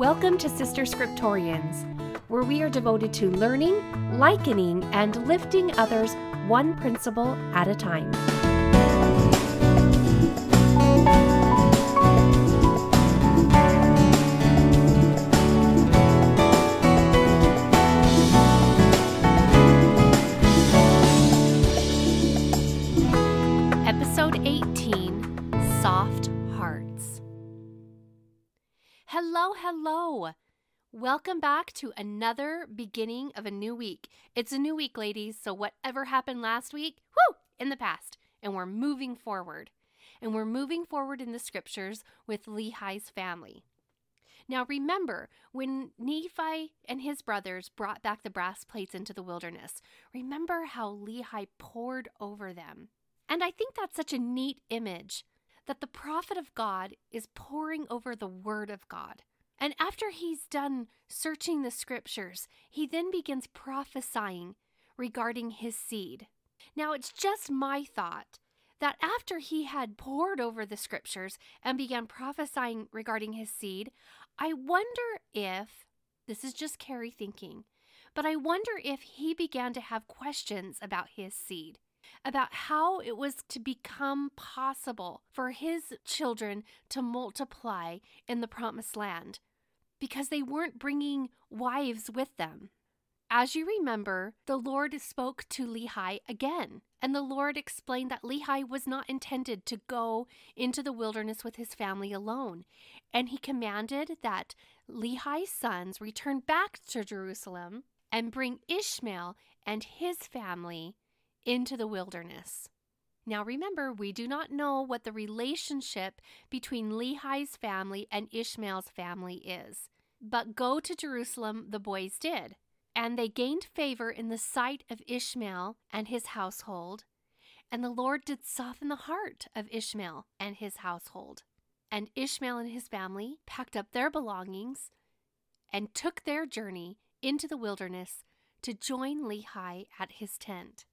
Welcome to Sister Scriptorians, where we are devoted to learning, likening, and lifting others one principle at a time. Hello. Welcome back to another beginning of a new week. It's a new week, ladies, so whatever happened last week, whoo, in the past, and we're moving forward. And we're moving forward in the scriptures with Lehi's family. Now remember, when Nephi and his brothers brought back the brass plates into the wilderness, remember how Lehi pored over them. And I think that's such a neat image that the prophet of God is poring over the word of God. And after he's done searching the scriptures, he then begins prophesying regarding his seed. Now, it's just my thought that after he had pored over the scriptures and began prophesying regarding his seed, I wonder if this is just Carrie thinking, but I wonder if he began to have questions about his seed about how it was to become possible for his children to multiply in the promised land because they weren't bringing wives with them. As you remember, the Lord spoke to Lehi again, and the Lord explained that Lehi was not intended to go into the wilderness with his family alone, and he commanded that Lehi's sons return back to Jerusalem and bring Ishmael and his family into the wilderness. Now remember, we do not know what the relationship between Lehi's family and Ishmael's family is. But go to Jerusalem the boys did, and they gained favor in the sight of Ishmael and his household. And the Lord did soften the heart of Ishmael and his household. And Ishmael and his family packed up their belongings and took their journey into the wilderness to join Lehi at his tent.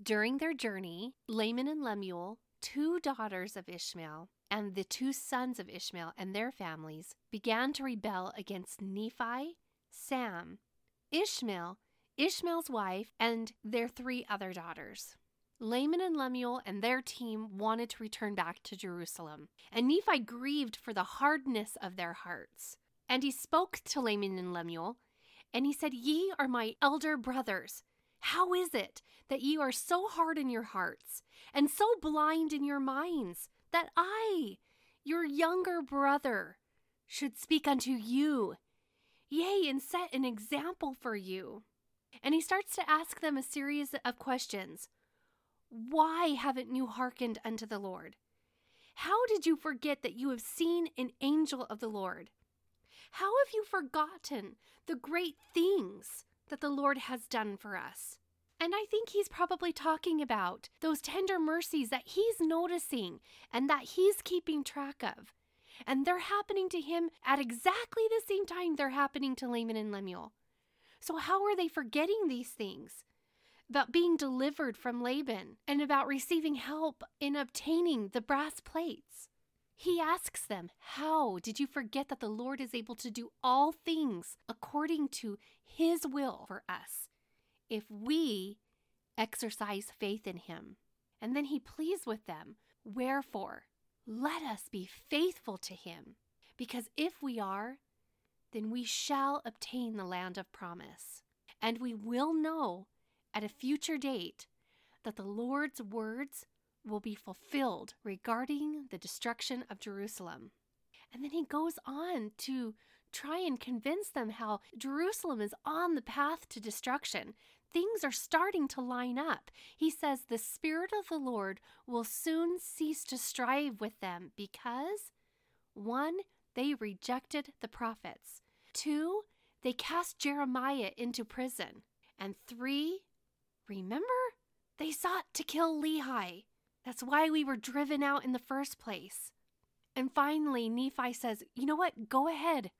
During their journey, Laman and Lemuel, two daughters of Ishmael, and the two sons of Ishmael and their families began to rebel against Nephi, Sam, Ishmael, Ishmael's wife, and their three other daughters. Laman and Lemuel and their team wanted to return back to Jerusalem, and Nephi grieved for the hardness of their hearts. And he spoke to Laman and Lemuel, and he said, Ye are my elder brothers. How is it that ye are so hard in your hearts and so blind in your minds that I, your younger brother, should speak unto you? Yea, and set an example for you. And he starts to ask them a series of questions. Why haven't you hearkened unto the Lord? How did you forget that you have seen an angel of the Lord? How have you forgotten the great things that the Lord has done for us. And I think he's probably talking about those tender mercies that he's noticing and that he's keeping track of. And they're happening to him at exactly the same time they're happening to Laman and Lemuel. So, how are they forgetting these things? About being delivered from Laban and about receiving help in obtaining the brass plates. He asks them, How did you forget that the Lord is able to do all things according to his will for us if we exercise faith in him? And then he pleads with them, Wherefore, let us be faithful to him, because if we are, then we shall obtain the land of promise. And we will know at a future date that the Lord's words will be fulfilled regarding the destruction of Jerusalem. And then he goes on to try and convince them how Jerusalem is on the path to destruction. Things are starting to line up. He says the Spirit of the Lord will soon cease to strive with them because, one, they rejected the prophets, two, they cast Jeremiah into prison, and three, remember, they sought to kill Lehi. That's why we were driven out in the first place. And finally, Nephi says, You know what? Go ahead.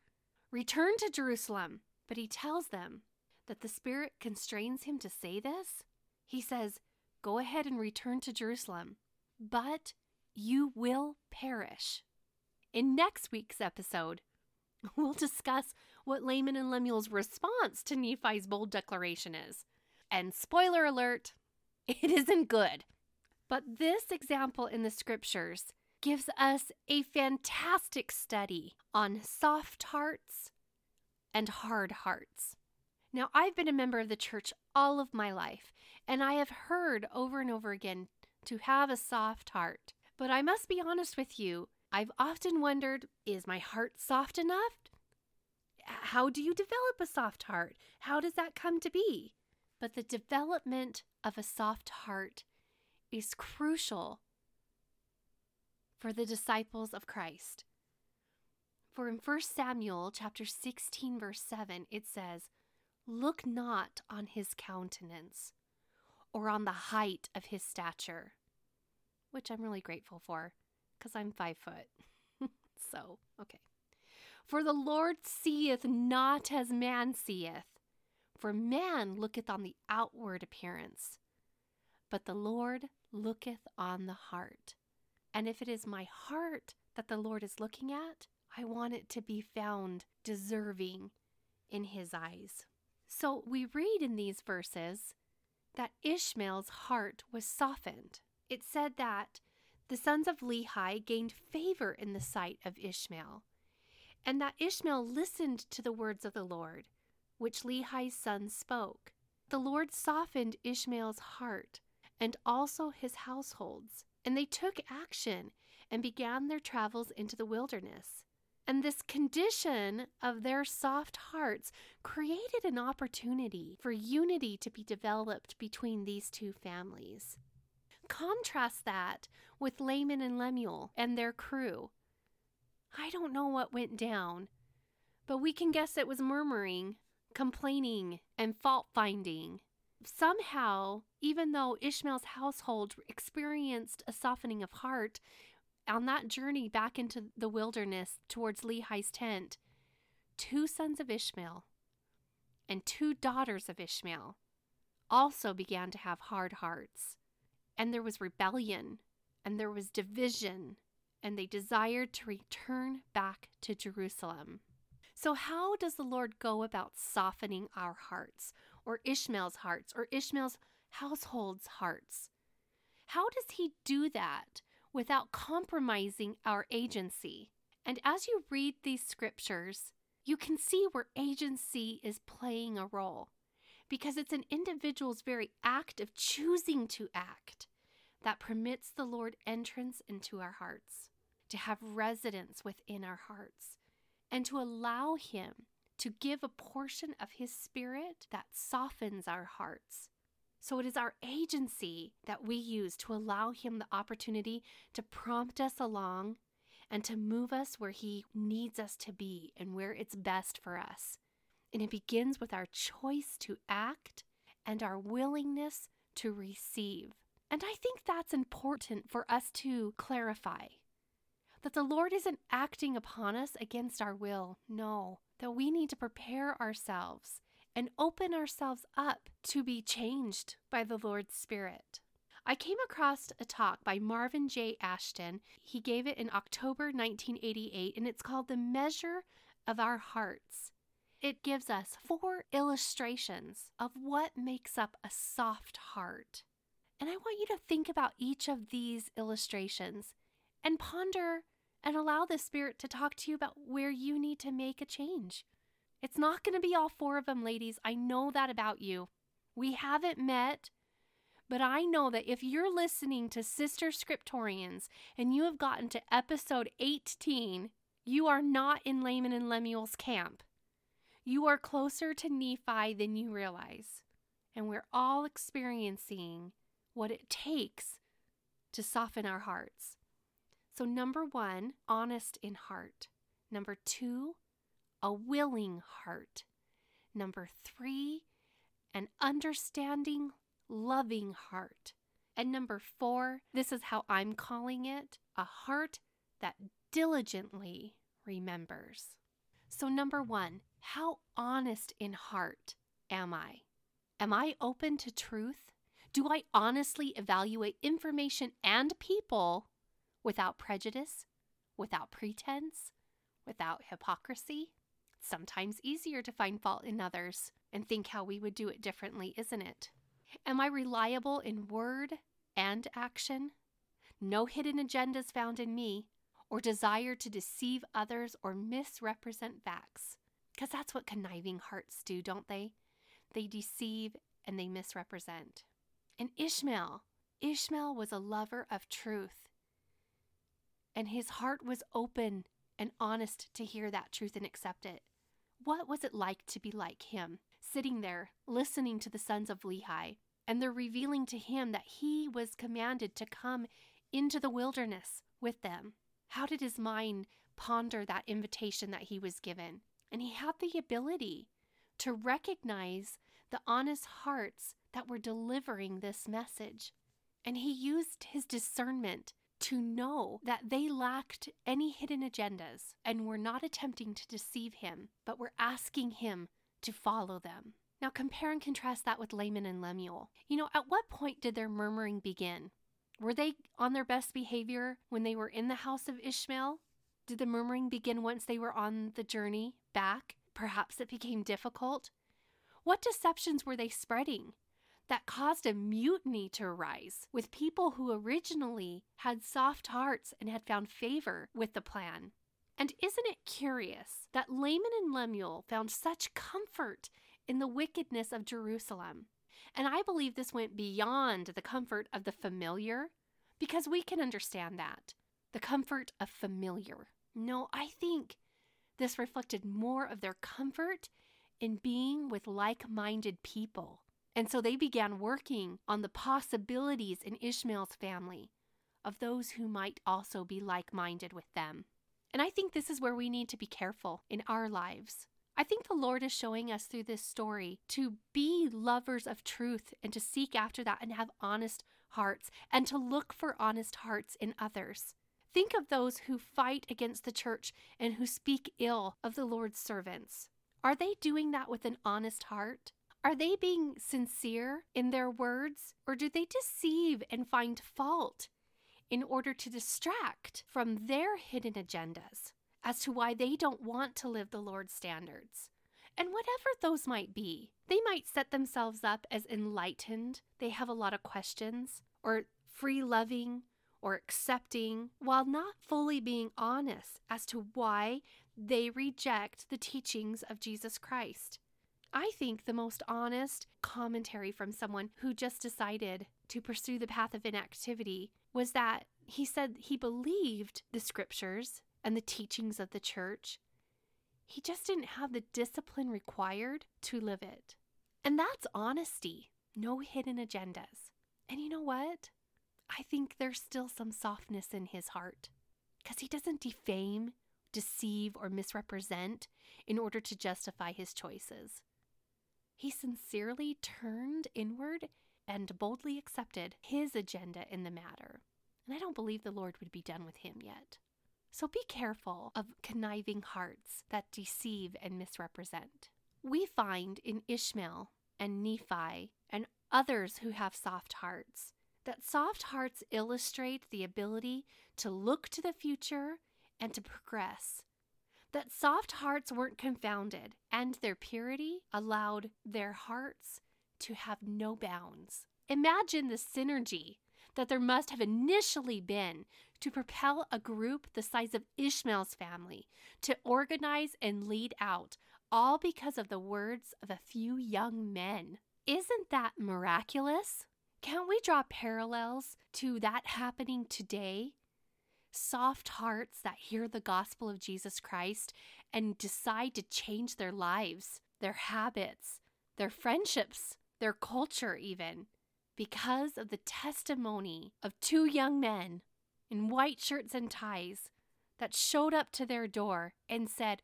Return to Jerusalem. But he tells them that the Spirit constrains him to say this. He says, Go ahead and return to Jerusalem, but you will perish. In next week's episode, We'll discuss what Laman and Lemuel's response to Nephi's bold declaration is. And spoiler alert, it isn't good. But this example in the scriptures gives us a fantastic study on soft hearts and hard hearts. Now, I've been a member of the church all of my life, and I have heard over and over again to have a soft heart. But I must be honest with you, I've often wondered is my heart soft enough? How do you develop a soft heart? How does that come to be? But the development of a soft heart is crucial for the disciples of Christ. For in 1 Samuel chapter 16 verse 7 it says, "Look not on his countenance or on the height of his stature," which I'm really grateful for cuz I'm 5 foot. so, okay. For the Lord seeth not as man seeth, for man looketh on the outward appearance, but the Lord looketh on the heart. And if it is my heart that the Lord is looking at, I want it to be found deserving in his eyes. So we read in these verses that Ishmael's heart was softened. It said that the sons of Lehi gained favor in the sight of Ishmael, and that Ishmael listened to the words of the Lord, which Lehi's sons spoke. The Lord softened Ishmael's heart and also his households, and they took action and began their travels into the wilderness. And this condition of their soft hearts created an opportunity for unity to be developed between these two families. Contrast that with Laman and Lemuel and their crew. I don't know what went down, but we can guess it was murmuring, complaining, and fault finding somehow, even though Ishmael's household experienced a softening of heart on that journey back into the wilderness towards Lehi's tent, two sons of Ishmael and two daughters of Ishmael also began to have hard hearts. And there was rebellion and there was division, and they desired to return back to Jerusalem. So, how does the Lord go about softening our hearts? Or Ishmael's hearts or Ishmael's household's hearts. How does he do that without compromising our agency? And as you read these scriptures, you can see where agency is playing a role because it's an individual's very act of choosing to act that permits the Lord entrance into our hearts, to have residence within our hearts, and to allow Him to give a portion of His Spirit that softens our hearts. So it is our agency that we use to allow Him the opportunity to prompt us along and to move us where He needs us to be and where it's best for us. And it begins with our choice to act and our willingness to receive. And I think that's important for us to clarify that the Lord isn't acting upon us against our will. No, that we need to prepare ourselves and open ourselves up to be changed by the Lord's Spirit. I came across a talk by Marvin J. Ashton. He gave it in October 1988, and it's called The Measure of Our Hearts. It gives us four illustrations of what makes up a soft heart. And I want you to think about each of these illustrations and ponder and allow the Spirit to talk to you about where you need to make a change. It's not going to be all four of them, ladies. I know that about you. We haven't met, but I know that if you're listening to Sister Scriptorians and you have gotten to episode 18, you are not in Laman and Lemuel's camp. You are closer to Nephi than you realize. And we're all experiencing what it takes to soften our hearts. So, number one, honest in heart. Number two, a willing heart. Number three, an understanding, loving heart. And number four, this is how I'm calling it a heart that diligently remembers. So, number one, how honest in heart am I? Am I open to truth? Do I honestly evaluate information and people without prejudice, without pretense, without hypocrisy. It's sometimes easier to find fault in others and think how we would do it differently, isn't it? Am I reliable in word and action? No hidden agendas found in me, or desire to deceive others or misrepresent facts. Because that's what conniving hearts do, don't they? They deceive and they misrepresent. And Ishmael, Ishmael was a lover of truth. And his heart was open and honest to hear that truth and accept it. What was it like to be like him, sitting there listening to the sons of Lehi, and they're revealing to him that he was commanded to come into the wilderness with them? How did his mind ponder that invitation that he was given? And he had the ability to recognize the honest hearts that were delivering this message. And he used his discernment to know that they lacked any hidden agendas and were not attempting to deceive him, but were asking him to follow them. Now, compare and contrast that with Laman and Lemuel. You know, at what point did their murmuring begin? Were they on their best behavior when they were in the house of Ishmael? Did the murmuring begin once they were on the journey back? Perhaps it became difficult. What deceptions were they spreading? That caused a mutiny to arise with people who originally had soft hearts and had found favor with the plan. And isn't it curious that Laman and Lemuel found such comfort in the wickedness of Jerusalem? And I believe this went beyond the comfort of the familiar, because we can understand that the comfort of familiar. No, I think this reflected more of their comfort in being with like minded people and so they began working on the possibilities in Ishmael's family of those who might also be like minded with them. And I think this is where we need to be careful in our lives. I think the Lord is showing us through this story to be lovers of truth and to seek after that and have honest hearts and to look for honest hearts in others. Think of those who fight against the church and who speak ill of the Lord's servants. Are they doing that with an honest heart? Are they being sincere in their words, or do they deceive and find fault in order to distract from their hidden agendas as to why they don't want to live the Lord's standards? And whatever those might be, they might set themselves up as enlightened, they have a lot of questions, or free loving, or accepting, while not fully being honest as to why they reject the teachings of Jesus Christ. I think the most honest commentary from someone who just decided to pursue the path of inactivity was that he said he believed the scriptures and the teachings of the church. He just didn't have the discipline required to live it. And that's honesty, no hidden agendas. And you know what? I think there's still some softness in his heart because he doesn't defame, deceive, or misrepresent in order to justify his choices. He sincerely turned inward and boldly accepted his agenda in the matter. And I don't believe the Lord would be done with him yet. So be careful of conniving hearts that deceive and misrepresent. We find in Ishmael and Nephi and others who have soft hearts that soft hearts illustrate the ability to look to the future and to progress that soft hearts weren't confounded, and their purity allowed their hearts to have no bounds. Imagine the synergy that there must have initially been to propel a group the size of Ishmael's family to organize and lead out, all because of the words of a few young men. Isn't that miraculous? Can't we draw parallels to that happening today soft hearts that hear the gospel of Jesus Christ and decide to change their lives, their habits, their friendships, their culture, even, because of the testimony of two young men in white shirts and ties that showed up to their door and said,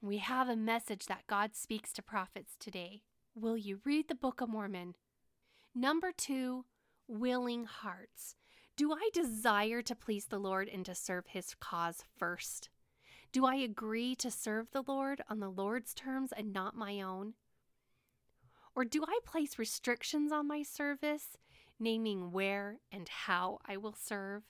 We have a message that God speaks to prophets today. Will you read the Book of Mormon? Number two, willing hearts. Do I desire to please the Lord and to serve his cause first? Do I agree to serve the Lord on the Lord's terms and not my own? Or do I place restrictions on my service, naming where and how I will serve?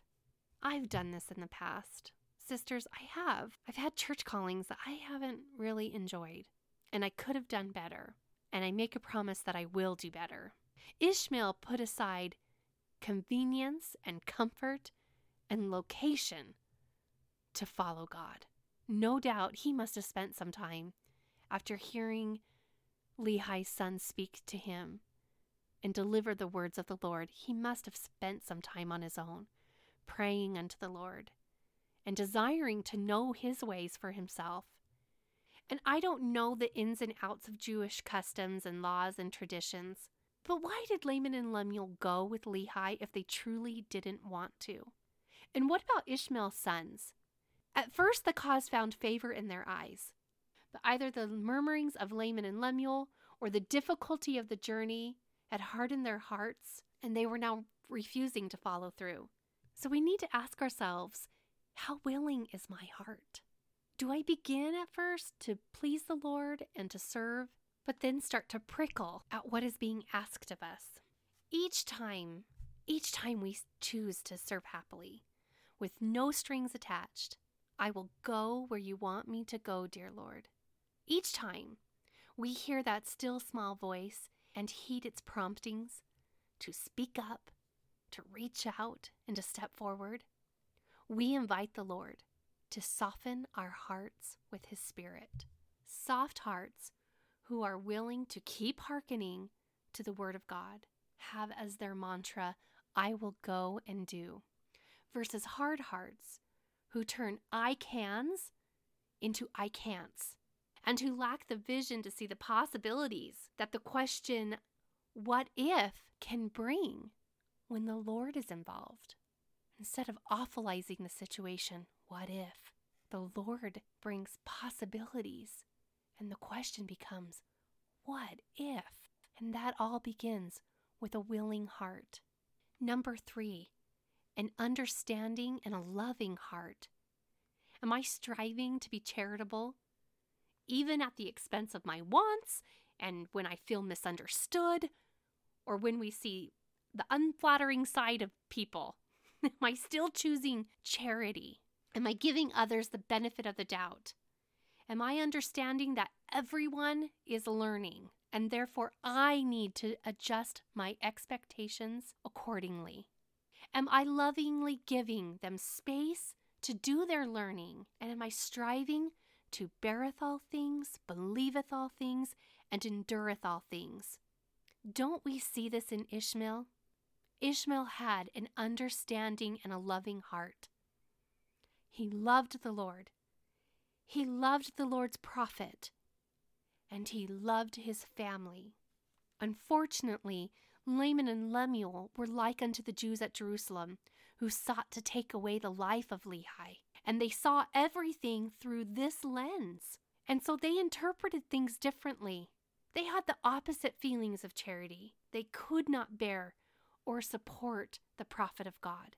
I've done this in the past. sisters, I have. I've had church callings that I haven't really enjoyed, and I could have done better. And I make a promise that I will do better. Ishmael put aside convenience and comfort and location to follow God. No doubt he must have spent some time after hearing Lehi's son speak to him and deliver the words of the Lord. He must have spent some time on his own, praying unto the Lord and desiring to know his ways for himself. And I don't know the ins and outs of Jewish customs and laws and traditions, but why did Laman and Lemuel go with Lehi if they truly didn't want to? And what about Ishmael's sons? At first, the cause found favor in their eyes, but either the murmurings of Laman and Lemuel or the difficulty of the journey had hardened their hearts, and they were now refusing to follow through. So we need to ask ourselves how willing is my heart? Do I begin at first to please the Lord and to serve, but then start to prickle at what is being asked of us? Each time, each time we choose to serve happily, with no strings attached, I will go where you want me to go, dear Lord. Each time we hear that still small voice and heed its promptings to speak up, to reach out, and to step forward, we invite the Lord to soften our hearts with His Spirit. Soft hearts who are willing to keep hearkening to the Word of God have as their mantra, I will go and do, versus hard hearts who turn I cans into I can'ts, and who lack the vision to see the possibilities that the question, what if, can bring when the Lord is involved. Instead of awfulizing the situation, what if? The Lord brings possibilities, and the question becomes, what if? And that all begins with a willing heart. Number three, an understanding and a loving heart. Am I striving to be charitable, even at the expense of my wants and when I feel misunderstood, or when we see the unflattering side of people? Am I still choosing charity? Am I giving others the benefit of the doubt? Am I understanding that everyone is learning and therefore I need to adjust my expectations accordingly? Am I lovingly giving them space to do their learning? And am I striving to beareth all things, believeth all things, and endureth all things? Don't we see this in Ishmael? Ishmael had an understanding and a loving heart. He loved the Lord. He loved the Lord's prophet. And he loved his family. Unfortunately, Laman and Lemuel were like unto the Jews at Jerusalem, who sought to take away the life of Lehi. And they saw everything through this lens. And so they interpreted things differently. They had the opposite feelings of charity. They could not bear or support the prophet of God.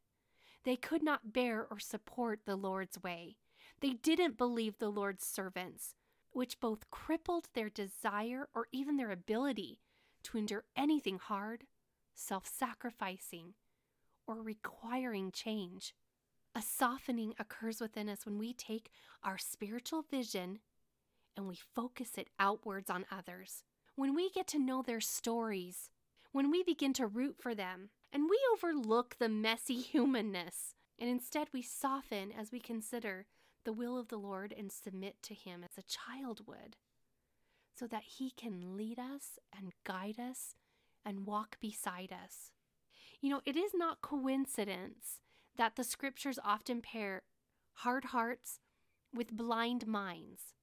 They could not bear or support the Lord's way. They didn't believe the Lord's servants, which both crippled their desire or even their ability to endure anything hard, self sacrificing, or requiring change. A softening occurs within us when we take our spiritual vision and we focus it outwards on others. When we get to know their stories, when we begin to root for them and we overlook the messy humanness, and instead we soften as we consider the will of the Lord and submit to Him as a child would, so that He can lead us and guide us and walk beside us. You know, it is not coincidence that the scriptures often pair hard hearts with blind minds.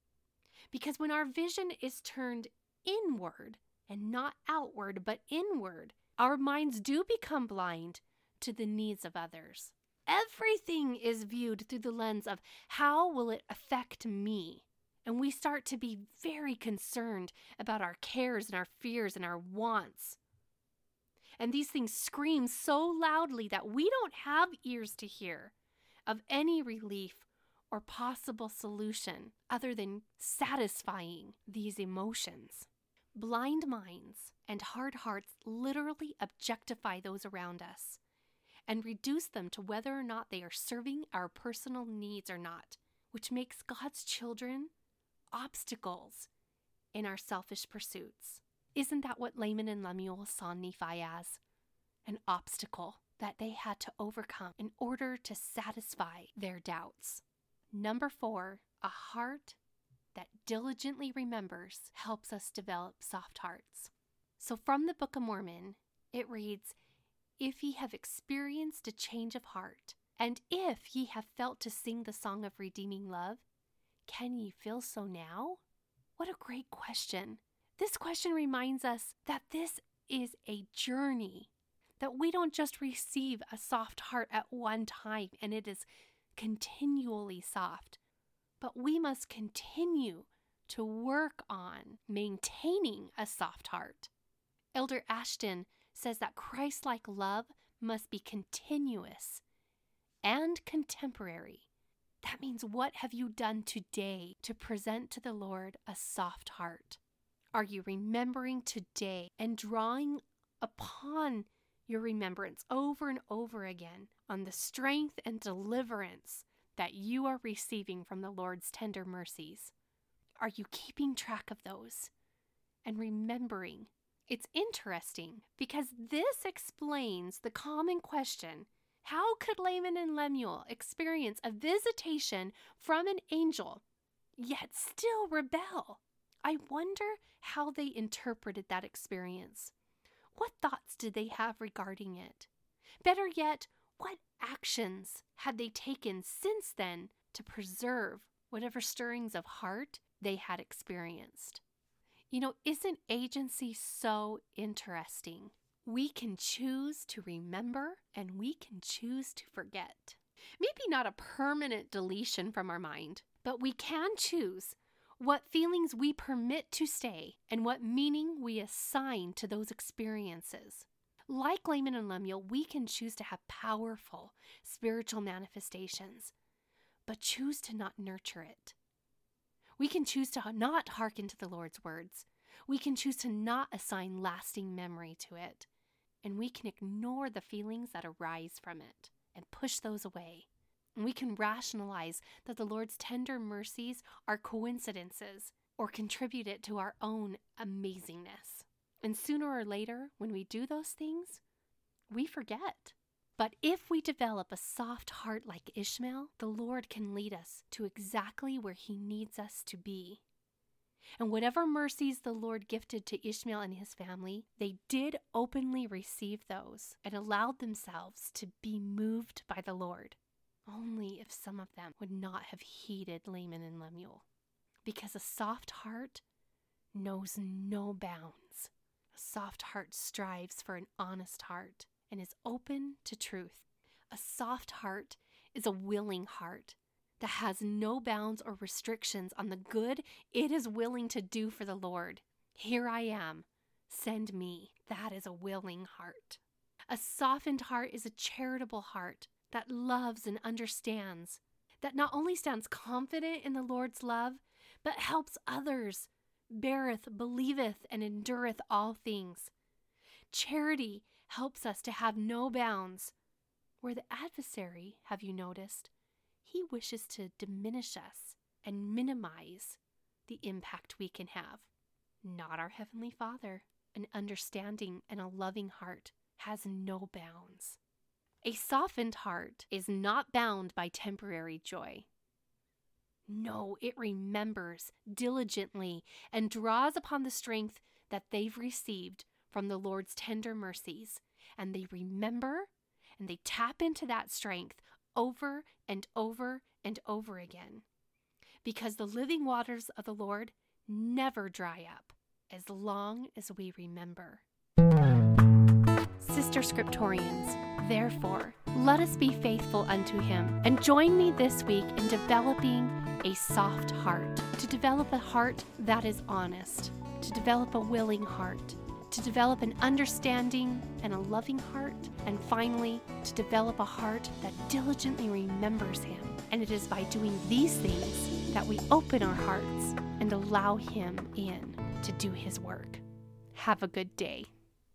Because when our vision is turned inward, and not outward but inward, our minds do become blind to the needs of others. Everything is viewed through the lens of how will it affect me? And we start to be very concerned about our cares and our fears and our wants. And these things scream so loudly that we don't have ears to hear of any relief or possible solution other than satisfying these emotions. Blind minds and hard hearts literally objectify those around us. And reduce them to whether or not they are serving our personal needs or not, which makes God's children obstacles in our selfish pursuits. Isn't that what Laman and Lemuel saw Nephi as? An obstacle that they had to overcome in order to satisfy their doubts. Number four, a heart that diligently remembers helps us develop soft hearts. So, from the Book of Mormon, it reads If ye have experienced a change of heart, and if ye have felt to sing the song of redeeming love, can ye feel so now? What a great question. This question reminds us that this is a journey, that we don't just receive a soft heart at one time and it is continually soft, but we must continue to work on maintaining a soft heart. Elder Ashton says that Christ like love must be continuous and contemporary. That means, what have you done today to present to the Lord a soft heart? Are you remembering today and drawing upon your remembrance over and over again on the strength and deliverance that you are receiving from the Lord's tender mercies? Are you keeping track of those and remembering? It's interesting because this explains the common question how could Laman and Lemuel experience a visitation from an angel, yet still rebel? I wonder how they interpreted that experience. What thoughts did they have regarding it? Better yet, what actions had they taken since then to preserve whatever stirrings of heart they had experienced? You know, isn't agency so interesting? We can choose to remember and we can choose to forget. Maybe not a permanent deletion from our mind, but we can choose what feelings we permit to stay and what meaning we assign to those experiences. Like Laman and Lemuel, we can choose to have powerful spiritual manifestations, but choose to not nurture it. We can choose to not hearken to the Lord's words. We can choose to not assign lasting memory to it and we can ignore the feelings that arise from it and push those away. And we can rationalize that the Lord's tender mercies are coincidences or contribute it to our own amazingness. And sooner or later, when we do those things, we forget. But if we develop a soft heart like Ishmael, the Lord can lead us to exactly where He needs us to be and whatever mercies the Lord gifted to Ishmael and his family, they did openly receive those and allowed themselves to be moved by the Lord. Only if some of them would not have heeded Laman and Lemuel. Because a soft heart knows no bounds. A soft heart strives for an honest heart and is open to truth. A soft heart is a willing heart that has no bounds or restrictions on the good it is willing to do for the Lord. Here I am. Send me. That is a willing heart. A softened heart is a charitable heart that loves and understands, that not only stands confident in the Lord's love, but helps others, beareth, believeth, and endureth all things. Charity helps us to have no bounds. Where the adversary, have you noticed, he wishes to diminish us and minimize the impact we can have. Not our Heavenly Father. An understanding and a loving heart has no bounds. A softened heart is not bound by temporary joy. No, it remembers diligently and draws upon the strength that they've received from the Lord's tender mercies. And they remember and they tap into that strength over and over and over again. Because the living waters of the Lord never dry up as long as we remember. Sister Scriptorians, therefore, let us be faithful unto him and join me this week in developing a soft heart, to develop a heart that is honest, to develop a willing heart to develop an understanding and a loving heart, and finally, to develop a heart that diligently remembers Him. And it is by doing these things that we open our hearts and allow Him in to do His work. Have a good day.